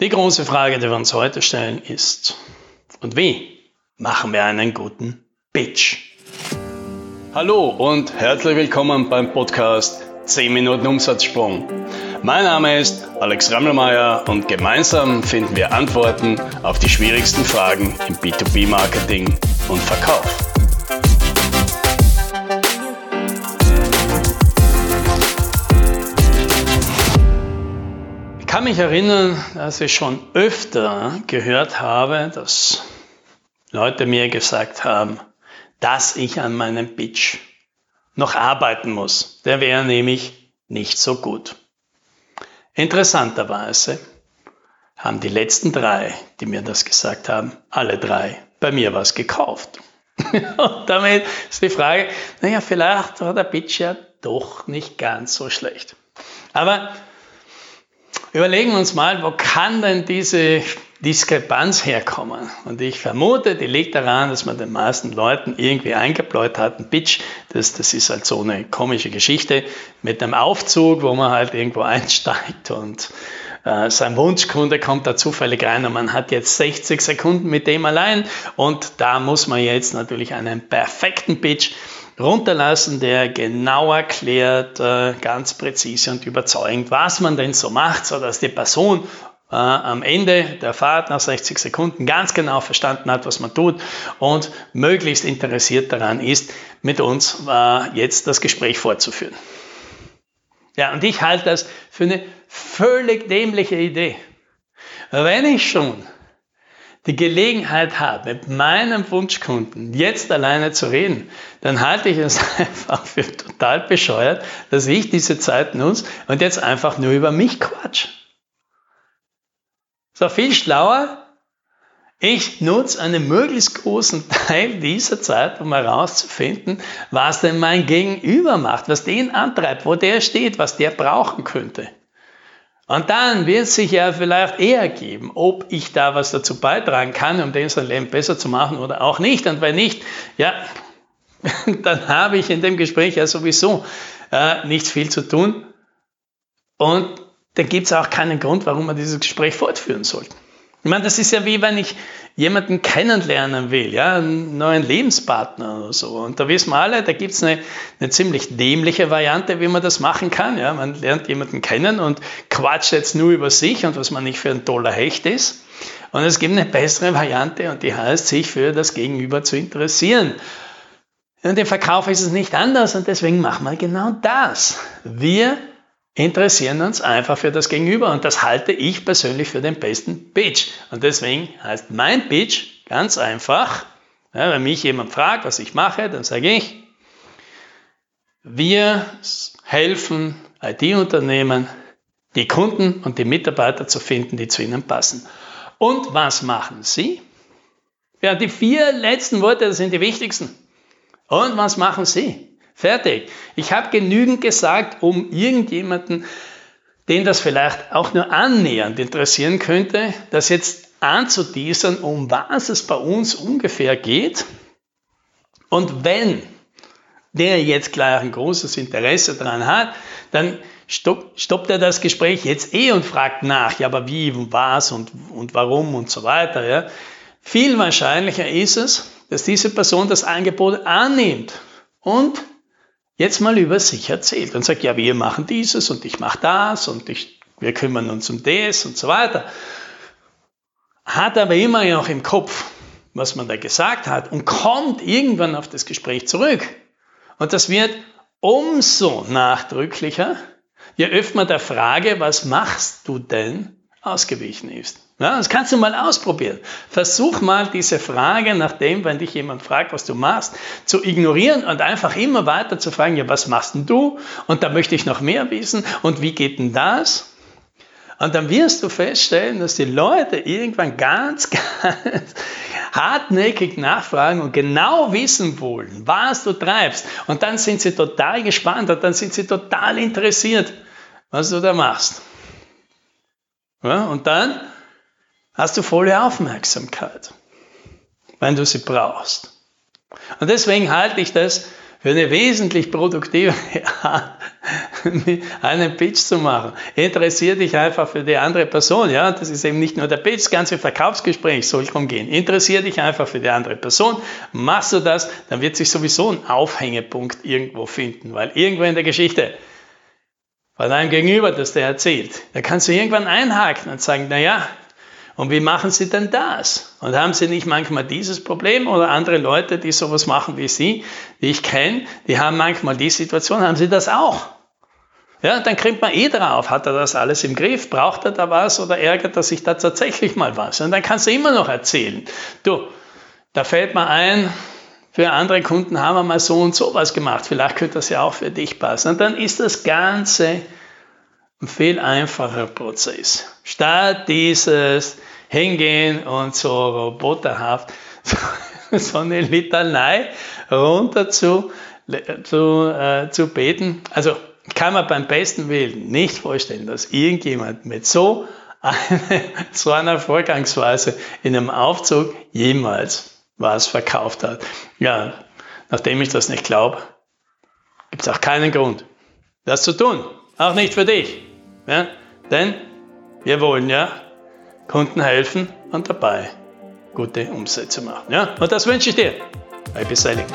Die große Frage, die wir uns heute stellen, ist, und wie machen wir einen guten Pitch? Hallo und herzlich willkommen beim Podcast 10 Minuten Umsatzsprung. Mein Name ist Alex Rammelmeier und gemeinsam finden wir Antworten auf die schwierigsten Fragen im B2B-Marketing und Verkauf. Kann mich erinnern, dass ich schon öfter gehört habe, dass Leute mir gesagt haben, dass ich an meinem Pitch noch arbeiten muss. Der wäre nämlich nicht so gut. Interessanterweise haben die letzten drei, die mir das gesagt haben, alle drei bei mir was gekauft. Und damit ist die Frage, naja, vielleicht war der Pitch ja doch nicht ganz so schlecht. Aber Überlegen wir uns mal, wo kann denn diese Diskrepanz herkommen? Und ich vermute, die liegt daran, dass man den meisten Leuten irgendwie eingebläut hat, ein Pitch, das, das ist halt so eine komische Geschichte mit einem Aufzug, wo man halt irgendwo einsteigt und äh, sein Wunschkunde kommt da zufällig rein und man hat jetzt 60 Sekunden mit dem allein und da muss man jetzt natürlich einen perfekten Pitch runterlassen, der genau erklärt, äh, ganz präzise und überzeugend, was man denn so macht, sodass die Person äh, am Ende der Fahrt nach 60 Sekunden ganz genau verstanden hat, was man tut und möglichst interessiert daran ist, mit uns äh, jetzt das Gespräch fortzuführen. Ja, und ich halte das für eine völlig dämliche Idee. Wenn ich schon die Gelegenheit habe, mit meinem Wunschkunden jetzt alleine zu reden, dann halte ich es einfach für total bescheuert, dass ich diese Zeit nutze und jetzt einfach nur über mich quatsch. So viel schlauer. Ich nutze einen möglichst großen Teil dieser Zeit, um herauszufinden, was denn mein Gegenüber macht, was den antreibt, wo der steht, was der brauchen könnte. Und dann wird sich ja vielleicht eher geben, ob ich da was dazu beitragen kann, um den sein Leben besser zu machen oder auch nicht. Und wenn nicht, ja, dann habe ich in dem Gespräch ja sowieso äh, nichts viel zu tun. Und dann gibt es auch keinen Grund, warum wir dieses Gespräch fortführen sollten. Ich meine, das ist ja wie wenn ich jemanden kennenlernen will, ja, einen neuen Lebenspartner oder so. Und da wissen wir alle, da gibt es eine, eine ziemlich dämliche Variante, wie man das machen kann. Ja. Man lernt jemanden kennen und quatscht jetzt nur über sich und was man nicht für ein toller Hecht ist. Und es gibt eine bessere Variante und die heißt, sich für das Gegenüber zu interessieren. Und im Verkauf ist es nicht anders und deswegen machen wir genau das. Wir interessieren uns einfach für das Gegenüber und das halte ich persönlich für den besten Pitch. Und deswegen heißt mein Pitch ganz einfach, ja, wenn mich jemand fragt, was ich mache, dann sage ich, wir helfen IT-Unternehmen, die Kunden und die Mitarbeiter zu finden, die zu ihnen passen. Und was machen sie? Ja, die vier letzten Worte, sind die wichtigsten. Und was machen sie? Fertig. Ich habe genügend gesagt, um irgendjemanden, den das vielleicht auch nur annähernd interessieren könnte, das jetzt anzuteasern, um was es bei uns ungefähr geht. Und wenn der jetzt gleich ein großes Interesse daran hat, dann stoppt er das Gespräch jetzt eh und fragt nach, ja, aber wie und was und, und warum und so weiter. Ja. Viel wahrscheinlicher ist es, dass diese Person das Angebot annimmt und jetzt mal über sich erzählt und sagt, ja, wir machen dieses und ich mache das und ich, wir kümmern uns um das und so weiter. Hat aber immer noch im Kopf, was man da gesagt hat und kommt irgendwann auf das Gespräch zurück. Und das wird umso nachdrücklicher, je öfter der Frage, was machst du denn, ausgewichen ist. Ja, das kannst du mal ausprobieren. Versuch mal diese Frage nach dem, wenn dich jemand fragt, was du machst, zu ignorieren und einfach immer weiter zu fragen, ja, was machst denn du? Und da möchte ich noch mehr wissen. Und wie geht denn das? Und dann wirst du feststellen, dass die Leute irgendwann ganz, ganz hartnäckig nachfragen und genau wissen wollen, was du treibst. Und dann sind sie total gespannt und dann sind sie total interessiert, was du da machst. Ja, und dann hast du volle Aufmerksamkeit, wenn du sie brauchst. Und deswegen halte ich das für eine wesentlich produktive Art, einen Pitch zu machen. Interessier dich einfach für die andere Person. Ja, das ist eben nicht nur der Pitch, das ganze Verkaufsgespräch soll darum gehen. Interessier dich einfach für die andere Person. Machst du das, dann wird sich sowieso ein Aufhängepunkt irgendwo finden, weil irgendwo in der Geschichte von deinem Gegenüber, das der erzählt, da kannst du irgendwann einhaken und sagen, naja, und wie machen Sie denn das? Und haben Sie nicht manchmal dieses Problem oder andere Leute, die sowas machen wie Sie, die ich kenne, die haben manchmal die Situation, haben Sie das auch? Ja, dann kriegt man eh drauf, hat er das alles im Griff, braucht er da was oder ärgert er sich da tatsächlich mal was? Und dann kannst du immer noch erzählen. Du, da fällt mir ein, für andere Kunden haben wir mal so und so was gemacht, vielleicht könnte das ja auch für dich passen. Und dann ist das Ganze ein viel einfacher Prozess. Statt dieses, hingehen und so roboterhaft so eine Litanei runter zu, zu, äh, zu beten. Also kann man beim besten Willen nicht vorstellen, dass irgendjemand mit so, eine, so einer Vorgangsweise in einem Aufzug jemals was verkauft hat. Ja, nachdem ich das nicht glaube, gibt es auch keinen Grund, das zu tun. Auch nicht für dich. Ja? Denn wir wollen ja Kunden helfen und dabei gute Umsätze machen. Ja? Und das wünsche ich dir. Bei Beselling.